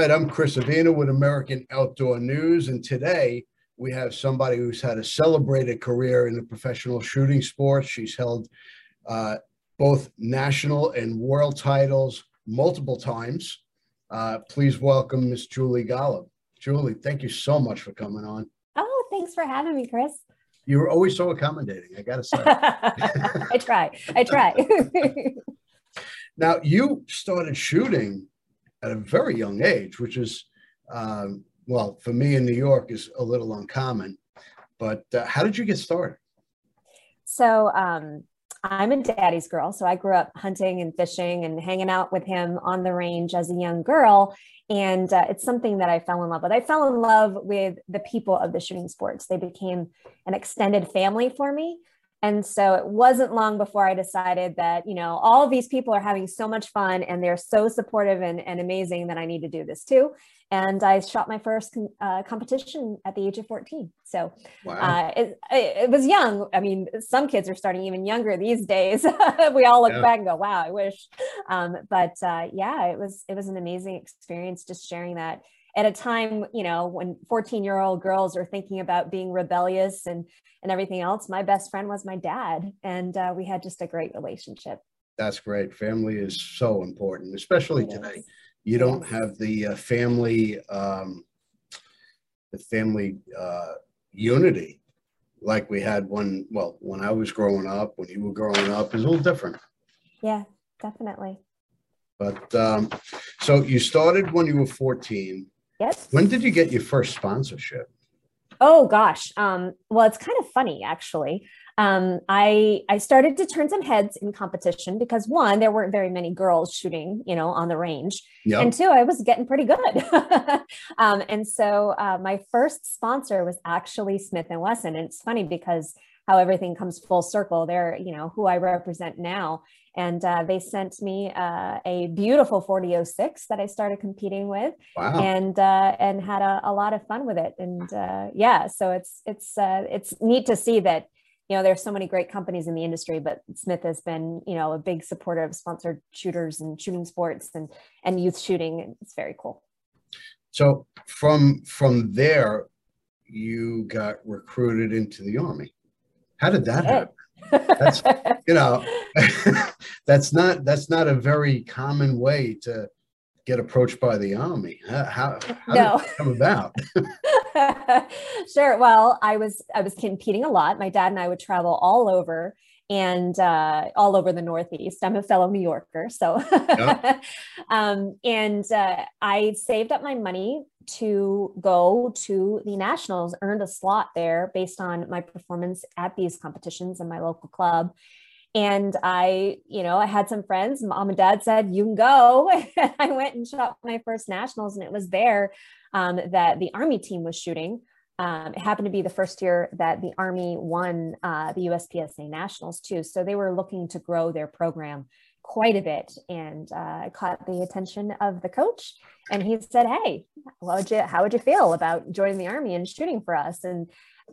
Right, I'm Chris Avina with American Outdoor News, and today we have somebody who's had a celebrated career in the professional shooting sports. She's held uh, both national and world titles multiple times. Uh, please welcome Miss Julie Golob. Julie, thank you so much for coming on. Oh, thanks for having me, Chris. You were always so accommodating, I got to say. I try. I try. now, you started shooting at a very young age, which is, um, well, for me in New York is a little uncommon. But uh, how did you get started? So, um, I'm a daddy's girl. So I grew up hunting and fishing and hanging out with him on the range as a young girl. And uh, it's something that I fell in love with. I fell in love with the people of the shooting sports. They became an extended family for me. And so it wasn't long before I decided that, you know, all of these people are having so much fun and they're so supportive and, and amazing that I need to do this too. And I shot my first uh, competition at the age of 14. So wow. uh, it, it, was young. I mean, some kids are starting even younger these days. we all look yeah. back and go, wow, I wish. Um, but uh, yeah, it was, it was an amazing experience just sharing that at a time you know when 14 year old girls are thinking about being rebellious and and everything else my best friend was my dad and uh, we had just a great relationship. That's great. Family is so important especially it today. is. you don't have the uh, family um, the family uh, unity like we had when well when i was growing up when you were growing up is a little different. Yeah definitely. But um, so you started when you were 14 Yes. When did you get your first sponsorship? Oh gosh. Um, well, it's kind of funny actually. Um, I I started to turn some heads in competition because one, there weren't very many girls shooting, you know, on the range, yep. and two, I was getting pretty good. um, and so uh, my first sponsor was actually Smith and Wesson, and it's funny because how everything comes full circle. They're you know who I represent now, and uh, they sent me uh, a beautiful 4006 that I started competing with, wow. and uh, and had a, a, lot of fun with it. And uh, yeah, so it's it's uh, it's neat to see that you know there's so many great companies in the industry, but Smith has been you know a big supporter of sponsored shooters and shooting sports and and youth shooting. It's very cool. So from from there, you got recruited into the army. How did that happen? That's you know that's not that's not a very common way to get approached by the army. How, how, how no. did it come about? Sure well i was i was competing a lot. My dad and i would travel all over and uh, all over the Northeast. I'm a fellow New Yorker, so yep. um, and uh, I saved up my money to go to the nationals, earned a slot there based on my performance at these competitions in my local club. And I, you know, I had some friends. Mom and dad said, "You can go." I went and shot my first nationals, and it was there um, that the Army team was shooting. Um, it happened to be the first year that the Army won uh, the USPSA Nationals too. So they were looking to grow their program quite a bit and uh, caught the attention of the coach. And he said, Hey, would you, how would you feel about joining the army and shooting for us? And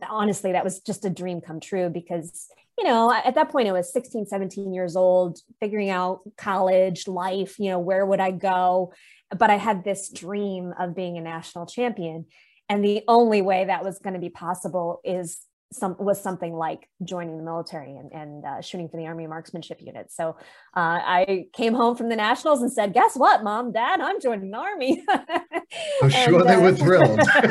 honestly, that was just a dream come true because, you know, at that point I was 16, 17 years old, figuring out college life, you know, where would I go? But I had this dream of being a national champion. And the only way that was going to be possible is some was something like joining the military and, and uh, shooting for the Army Marksmanship Unit. So uh, I came home from the Nationals and said, "Guess what, Mom, Dad? I'm joining the Army." I'm sure and, they uh, were thrilled.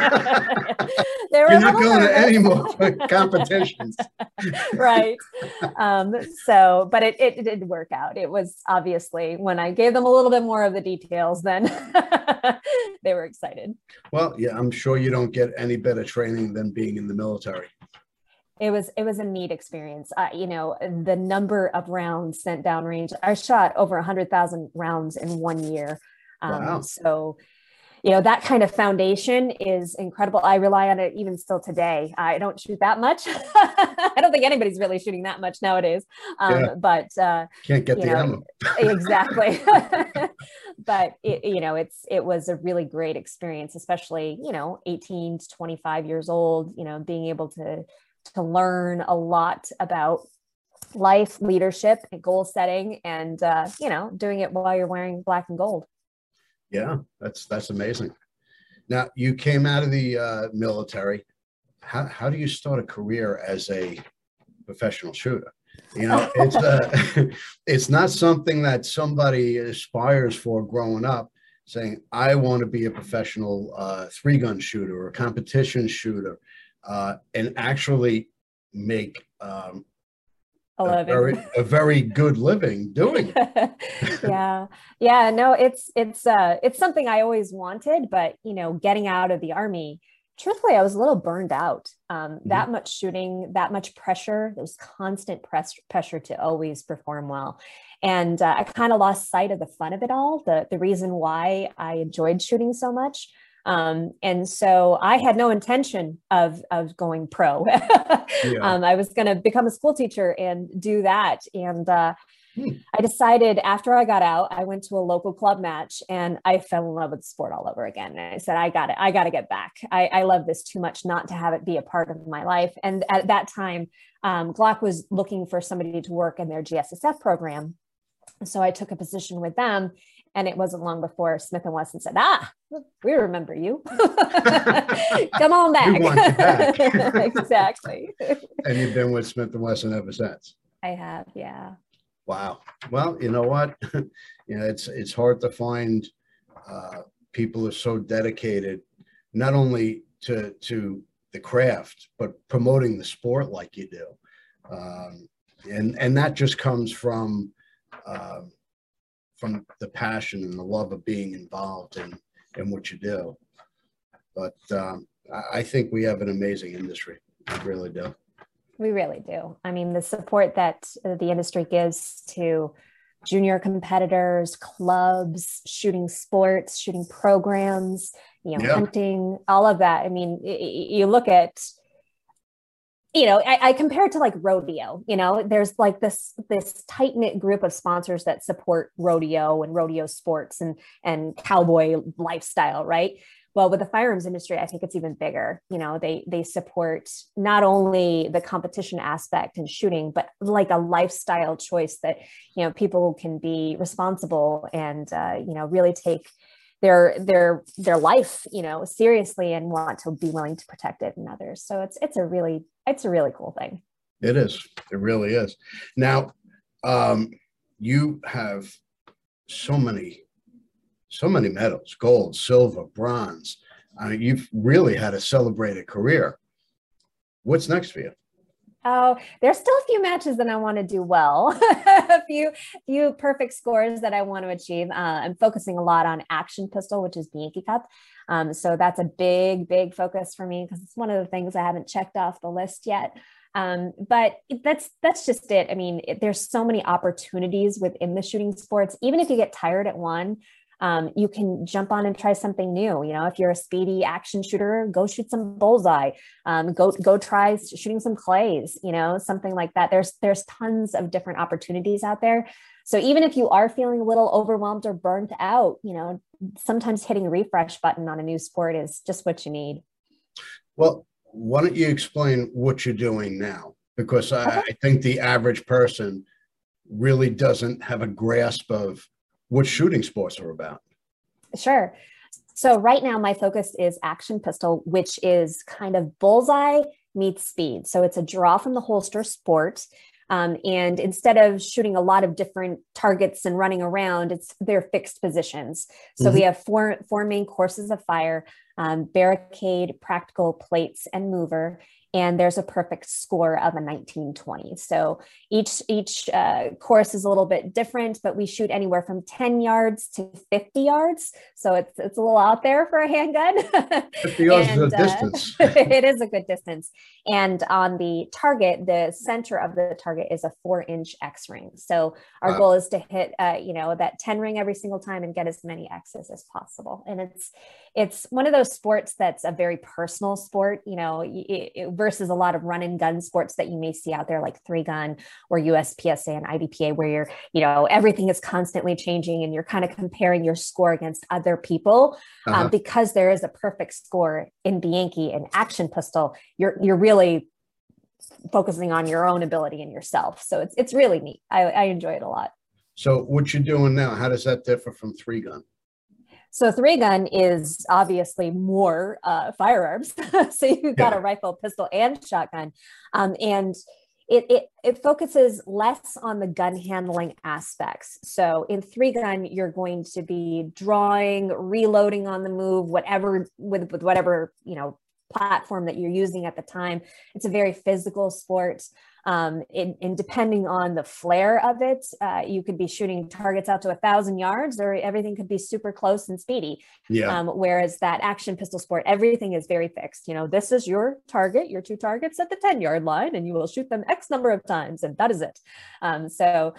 they were You're not going to any more competitions, right? Um, so, but it, it, it did work out. It was obviously when I gave them a little bit more of the details, then they were excited. Well, yeah, I'm sure you don't get any better training than being in the military it was it was a neat experience. Uh, you know the number of rounds sent downrange i shot over 100000 rounds in one year. Um, wow. so you know that kind of foundation is incredible. I rely on it even still today. I don't shoot that much. I don't think anybody's really shooting that much nowadays. Um, yeah. but uh, can't get the know, ammo exactly. But it, you know it's it was a really great experience especially you know 18 to 25 years old you know being able to to learn a lot about life, leadership, and goal setting, and uh, you know, doing it while you're wearing black and gold. Yeah, that's that's amazing. Now you came out of the uh, military. How how do you start a career as a professional shooter? You know, it's uh, it's not something that somebody aspires for growing up. Saying I want to be a professional uh, three gun shooter or a competition shooter, uh, and actually make um, a, very, a very good living doing it. yeah. Yeah no it's it's uh it's something i always wanted but you know getting out of the army truthfully i was a little burned out. Um mm-hmm. that much shooting that much pressure there was constant press pressure to always perform well. And uh, i kind of lost sight of the fun of it all the the reason why i enjoyed shooting so much um, and so I had no intention of, of going pro. yeah. um, I was going to become a school teacher and do that. And uh, hmm. I decided after I got out, I went to a local club match and I fell in love with the sport all over again. And I said, I got it. I got to get back. I, I love this too much not to have it be a part of my life. And at that time, um, Glock was looking for somebody to work in their GSSF program. So I took a position with them and it wasn't long before Smith and Wesson said, "Ah, we remember you. Come on back." back. exactly. and you've been with Smith and Wesson ever since. I have, yeah. Wow. Well, you know what? you know, it's it's hard to find uh, people who are so dedicated, not only to to the craft, but promoting the sport like you do, um, and and that just comes from. Um, from the passion and the love of being involved in in what you do. But um, I think we have an amazing industry. We really do. We really do. I mean, the support that the industry gives to junior competitors, clubs, shooting sports, shooting programs, you know, yeah. hunting, all of that. I mean, you look at you know I, I, compare it to like rodeo you know? There's like this this tight knit group of sponsors that support rodeo and rodeo sports and and cowboy lifestyle right? Well with the firearms industry i think it's even bigger you know? They they support not only the competition aspect and shooting but like a lifestyle choice that you know people can be responsible and uh, you know really take their their their life you know seriously and want to be willing to protect it and others. So it's it's a really it's a really cool thing. It is. It really is. Now um you have so many so many medals gold silver bronze. I mean, you've really had a celebrated career. What's next for you Oh, there's still a few matches that I want to do well, a few few perfect scores that I want to achieve. Uh, I'm focusing a lot on action pistol, which is Bianchi Cup. Um, so that's a big, big focus for me because it's one of the things I haven't checked off the list yet. Um, but that's that's just it. I mean, it, there's so many opportunities within the shooting sports. Even if you get tired at one, um, you can jump on and try something new. You know, if you're a speedy action shooter, go shoot some bullseye. Um, go go try shooting some clays. You know, something like that. There's there's tons of different opportunities out there. So even if you are feeling a little overwhelmed or burnt out, you know, sometimes hitting a refresh button on a new sport is just what you need. Well, why don't you explain what you're doing now? Because I, I think the average person really doesn't have a grasp of what shooting sports are about. Sure. So right now my focus is action pistol, which is kind of bullseye meets speed. So it's a draw from the holster sport. Um, and instead of shooting a lot of different targets and running around, it's they're fixed positions. So mm-hmm. we have four four main courses of fire: um, barricade, practical, plates, and mover and there's a perfect score of a 1920. So each each uh, course is a little bit different, but we shoot anywhere from 10 yards to 50 yards. So it's it's a little out there for a handgun. 50 yards and, is a uh, distance. it is a good distance. And on the target, the center of the target is a four inch X ring. So our wow. goal is to hit uh, you know that 10 ring every single time and get as many X's as possible. And it's it's one of those sports that's a very personal sport. You know. It, it, versus a lot of run and gun sports that you may see out there like three gun or USPSA and IDPA where you're, you know, everything is constantly changing and you're kind of comparing your score against other people. Um, uh-huh. Um, because there is a perfect score in Bianchi and Action Pistol, you're you're really focusing on your own ability and yourself. So it's it's really neat. I, I enjoy it a lot. So what you're doing now, how does that differ from three gun? So three gun is obviously more uh, firearms. so you've got yeah. a rifle, pistol, and shotgun, um, and it, it it focuses less on the gun handling aspects. So in three gun, you're going to be drawing, reloading on the move, whatever with with whatever you know platform that you're using at the time. It's a very physical sport. Um, and depending on the flair of it, uh, you could be shooting targets out to a thousand yards, or everything could be super close and speedy. Yeah. Um, whereas that action pistol sport, everything is very fixed. You know, this is your target, your two targets at the 10 yard line, and you will shoot them X number of times, and that is it. Um, so,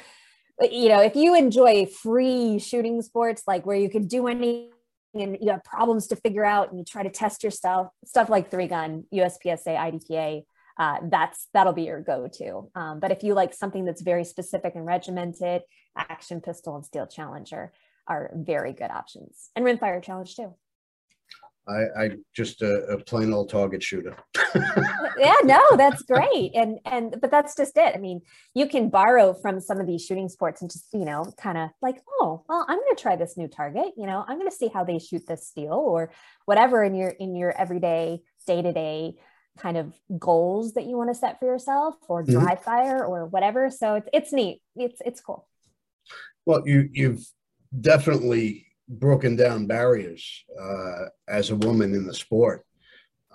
you know, if you enjoy free shooting sports, like where you can do any and you have problems to figure out and you try to test your stuff, stuff like three gun, USPSA, IDPA, uh, that's that'll be your go-to. Um, but if you like something that's very specific and regimented, Action Pistol and Steel Challenger are very good options, and Rimfire Challenge too. I, I just a, a, plain old target shooter. yeah, no, that's great, and and but that's just it. I mean, you can borrow from some of these shooting sports and just you know kind of like, oh, well, I'm going to try this new target. You know, I'm going to see how they shoot this steel or whatever in your in your everyday day to day kind of goals that you want to set for yourself or mm-hmm. dry fire or whatever. So it's, it's neat. It's it's cool. Well you you've definitely broken down barriers uh, as a woman in the sport.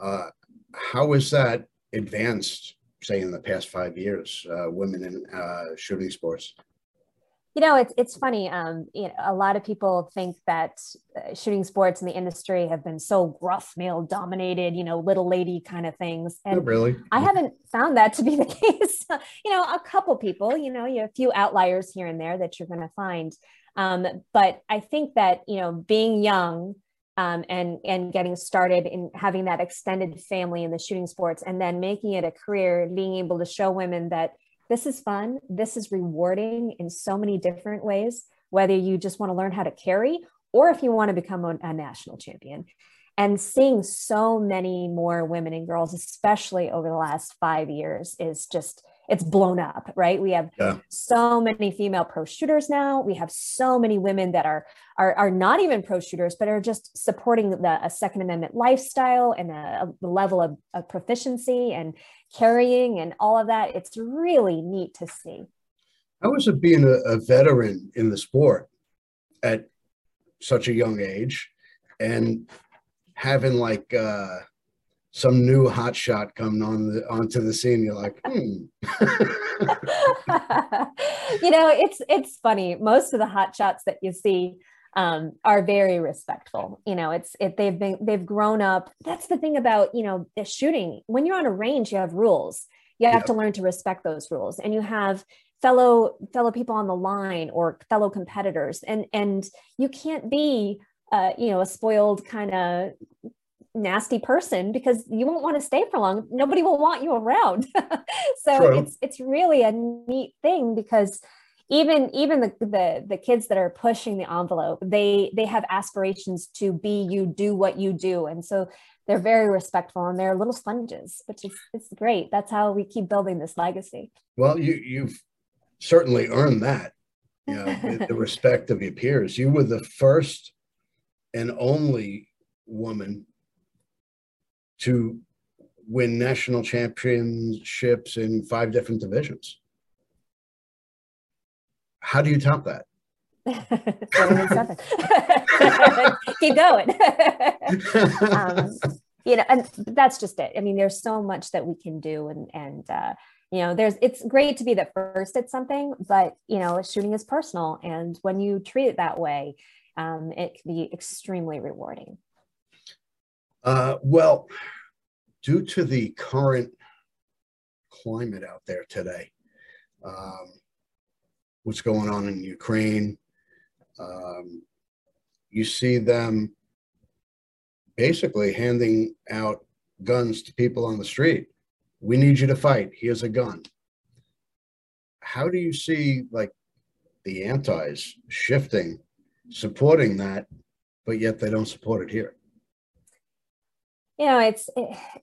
Uh, how is that advanced say in the past five years uh, women in uh, shooting sports you know, it's it's funny. Um, you know, a lot of people think that uh, shooting sports in the industry have been so rough, male dominated. You know, little lady kind of things. And oh, really, I haven't found that to be the case. you know, a couple people. You know, you have a few outliers here and there that you're going to find. Um, but I think that you know, being young um, and and getting started in having that extended family in the shooting sports, and then making it a career, being able to show women that this is fun. This is rewarding in so many different ways, whether you just want to learn how to carry or if you want to become a, a national champion. And seeing so many more women and girls, especially over the last five years, is just it's blown up right we have yeah. so many female pro shooters now we have so many women that are are, are not even pro shooters but are just supporting the a second amendment lifestyle and a, a level of, of proficiency and carrying and all of that it's really neat to see. How was it being a, a veteran in the sport at such a young age and having like uh some new hot shot coming on the onto the scene? You're like hmm. You know it's it's funny. Most of the hot shots that you see um, are very respectful. You know it's it they've been they've grown up. That's the thing about you know the shooting. When you're on a range you have rules. You have to learn to respect those rules. And you have fellow fellow people on the line or fellow competitors. And and you can't be uh, you know a spoiled kind of nasty person because you won't want to stay for long. Nobody will want you around. So True. it's it's really a neat thing because even even the, the the kids that are pushing the envelope they they have aspirations to be you do what you do. And so they're very respectful and they're little sponges which is it's great. That's how we keep building this legacy. Well you you've certainly earned that you know the, the respect of your peers. You were the first and only woman to win national championships in five different divisions. How do you top that? Keep going. um, you know, and that's just it. I mean, there's so much that we can do, and and uh, you know, there's it's great to be the first at something, but you know, shooting is personal, and when you treat it that way, um, it can be extremely rewarding. Uh, well, due to the current climate out there today, um, what's going on in Ukraine, um, you see them basically handing out guns to people on the street. We need you to fight. Here's a gun. How do you see like the antis shifting, supporting that, but yet they don't support it here? You know it's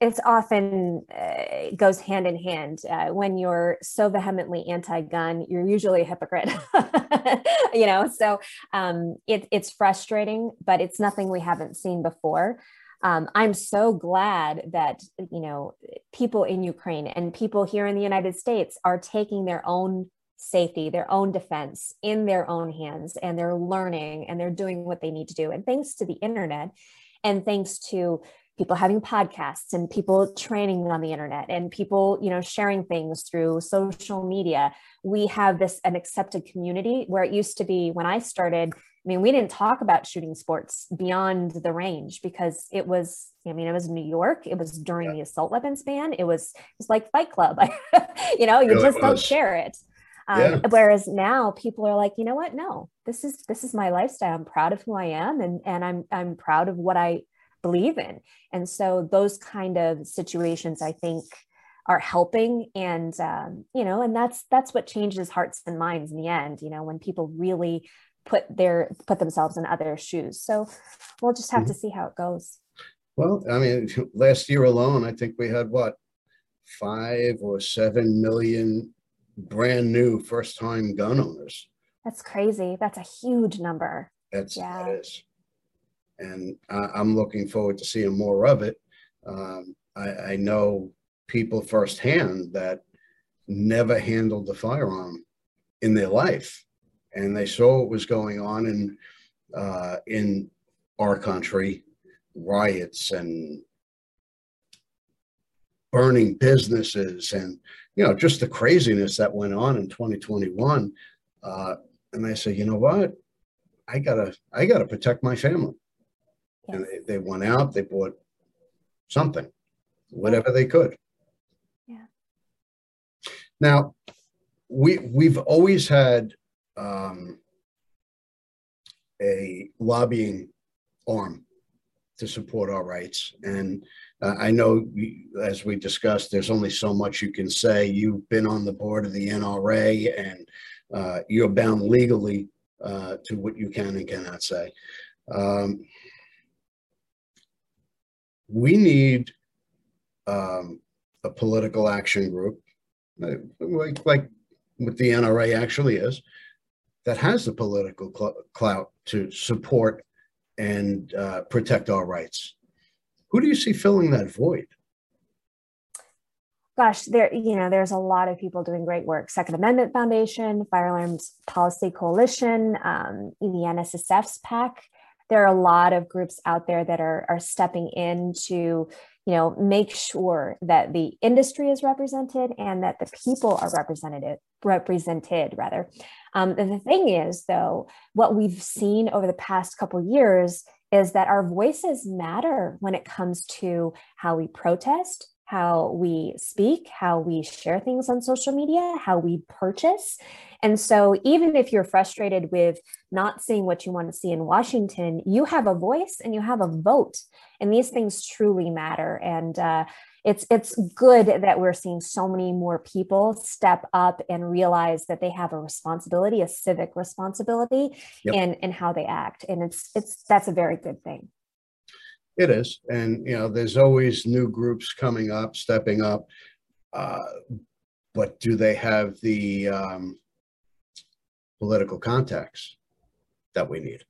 it's often uh, goes hand in hand. Uh, when you're so vehemently anti-gun you're usually a hypocrite. You know so um, it, it's frustrating but it's nothing we haven't seen before. Um, i'm so glad that you know people in ukraine and people here in the united states are taking their own safety their own defense in their own hands and they're learning and they're doing what they need to do. And thanks to the internet and thanks to people having podcasts and people training on the internet and people you know sharing things through social media. We have this an accepted community where it used to be when i started i mean we didn't talk about shooting sports beyond the range because it was i mean it was new york. It was during yeah. the assault weapons ban. It was it was like fight club. You know you just don't share it. Um, yeah. whereas now people are like you know what? No. This is this is my lifestyle. I'm proud of who i am and and i'm i'm proud of what i believe in. And so those kind of situations, I think, are helping. And um, you know and that's that's what changes hearts and minds in the end you know when people really put their put themselves in other shoes. So we'll just have mm-hmm. to see how it goes. Well i mean last year alone i think we had what five or seven million brand new first time gun owners. That's crazy. That's a huge number. That's yeah. that is and I, am looking forward to seeing more of it. Um, I, I, know people firsthand that never handled the firearm in their life, and they saw what was going on in uh, in our country, riots and burning businesses, and you know just the craziness that went on in 2021. Uh, and they say, you know what? I gotta I gotta protect my family and they, they went out, they bought something, whatever they could. Yeah. Now, we we've always had um, a lobbying arm to support our rights, and uh, I know, as we discussed, there's only so much you can say. You've been on the board of the NRA, and uh, you're bound legally uh, to what you can and cannot say. Um, we need um, a political action group, like, like what the NRA actually is, that has the political cl- clout to support and uh, protect our rights. Who do you see filling that void? Gosh, there you know, there's a lot of people doing great work. Second Amendment Foundation, Firearms Policy Coalition, um, the NSSF's PAC there are a lot of groups out there that are, are stepping in to you know make sure that the industry is represented and that the people are represented represented rather. Um, the thing is though what we've seen over the past couple years is that our voices matter when it comes to how we protest how we speak, how we share things on social media, how we purchase. And so, even if you're frustrated with not seeing what you want to see in Washington, you have a voice and you have a vote. And these things truly matter. And uh, it's it's good that we're seeing so many more people step up and realize that they have a responsibility, a civic responsibility, yep. in in how they act. And it's it's that's a very good thing. It is. And, you know, there's always new groups coming up, stepping up. Uh, but do they have the um, political contacts that we need?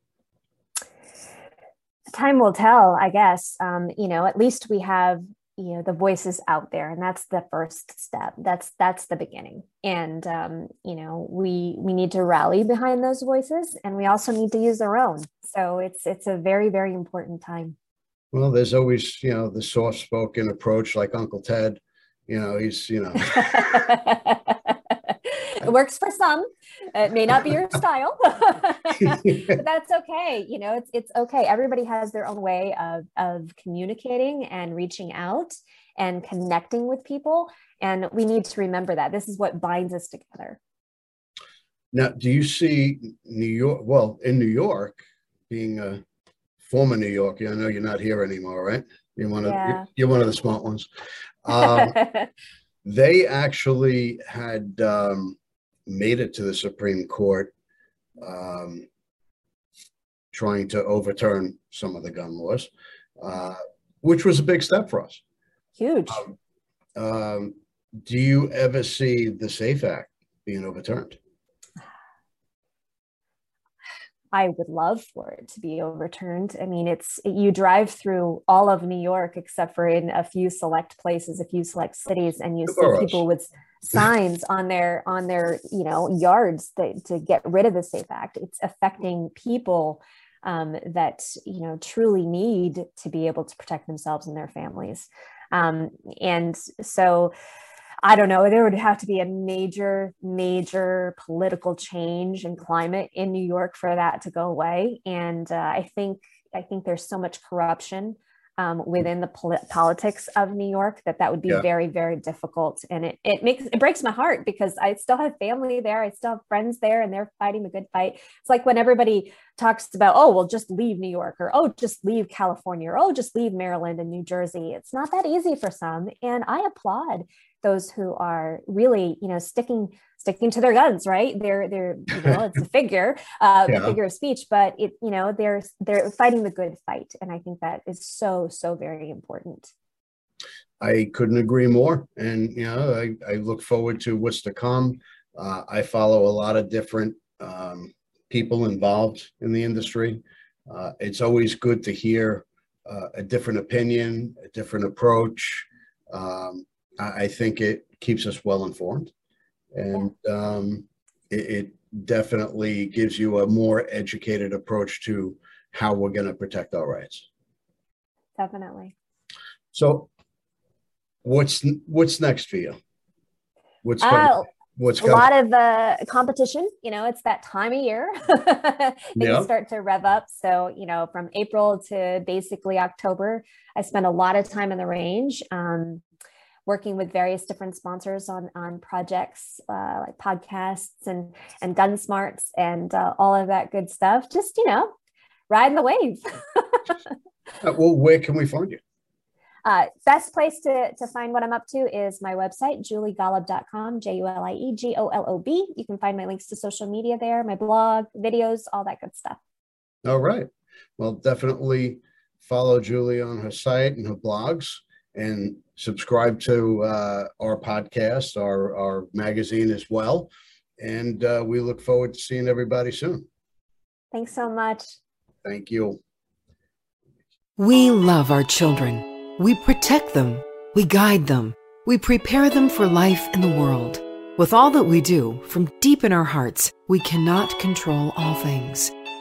Time will tell, I guess. Um, you know, at least we have you know the voices out there and that's the first step that's that's the beginning and um, you know we we need to rally behind those voices and we also need to use our own so it's it's a very very important time well, there's always, you know, the soft spoken approach like Uncle Ted. You know, he's, you know. it works for some. It may not be your style, but that's okay. You know, it's it's okay. Everybody has their own way of of communicating and reaching out and connecting with people. And we need to remember that. This is what binds us together. Now, do you see New York? Well, in New York, being a former New Yorker. I know you're not here anymore, right? You're one of yeah. you're one of the smart ones. Um, they actually had um, made it to the Supreme Court, um, trying to overturn some of the gun laws. Uh, which was a big step for us. Huge. Um, um, do you ever see the SAFE Act being overturned? I would love for it to be overturned. I mean, it's you drive through all of New York except for in a few select places, a few select cities, and you see people with signs on their on their you know yards that, to get rid of the Safe Act. It's affecting people um, that you know truly need to be able to protect themselves and their families, um, and so I don't know, there would have to be a major, major political change and climate in New York for that to go away. And uh, I think I think there's so much corruption um, within the pol- politics of New York that that would be yeah. very, very difficult. And it it makes it breaks my heart because I still have family there, I still have friends there, and they're fighting the good fight. It's like when everybody talks about, oh, well, just leave New York, or oh, just leave California, or oh, just leave Maryland and New Jersey. It's not that easy for some, and I applaud those who are really you know sticking sticking to their guns right? They're they're you know it's a figure uh yeah. a figure of speech but it you know they're they're fighting the good fight and i think that is so so very important. I couldn't agree more and you know i, I look forward to what's to come. Uh, i follow a lot of different um, people involved in the industry. Uh, it's always good to hear uh, a different opinion a different approach. Um, I think it keeps us well informed, and um, it, it, definitely gives you a more educated approach to how we're going to protect our rights. Definitely. So, what's what's next for you? What's uh, what's a lot of uh, competition? You know, it's that time of year things yep. start to rev up. So, you know, from April to basically October, I spend a lot of time in the range. Um, working with various different sponsors on on projects uh, like podcasts and and gun smarts and uh, all of that good stuff just you know riding the wave uh, well where can we find you uh, best place to, to find what I'm up to is my website, juliegolob.com, J U L I E G O L O B. You can find my links to social media there, my blog, videos, all that good stuff. All right. Well, definitely follow Julie on her site and her blogs and subscribe to uh, our podcast, our, our magazine as well. And uh, we look forward to seeing everybody soon. Thanks so much. Thank you. We love our children. We protect them. We guide them. We prepare them for life in the world. With all that we do, from deep in our hearts, we cannot control all things.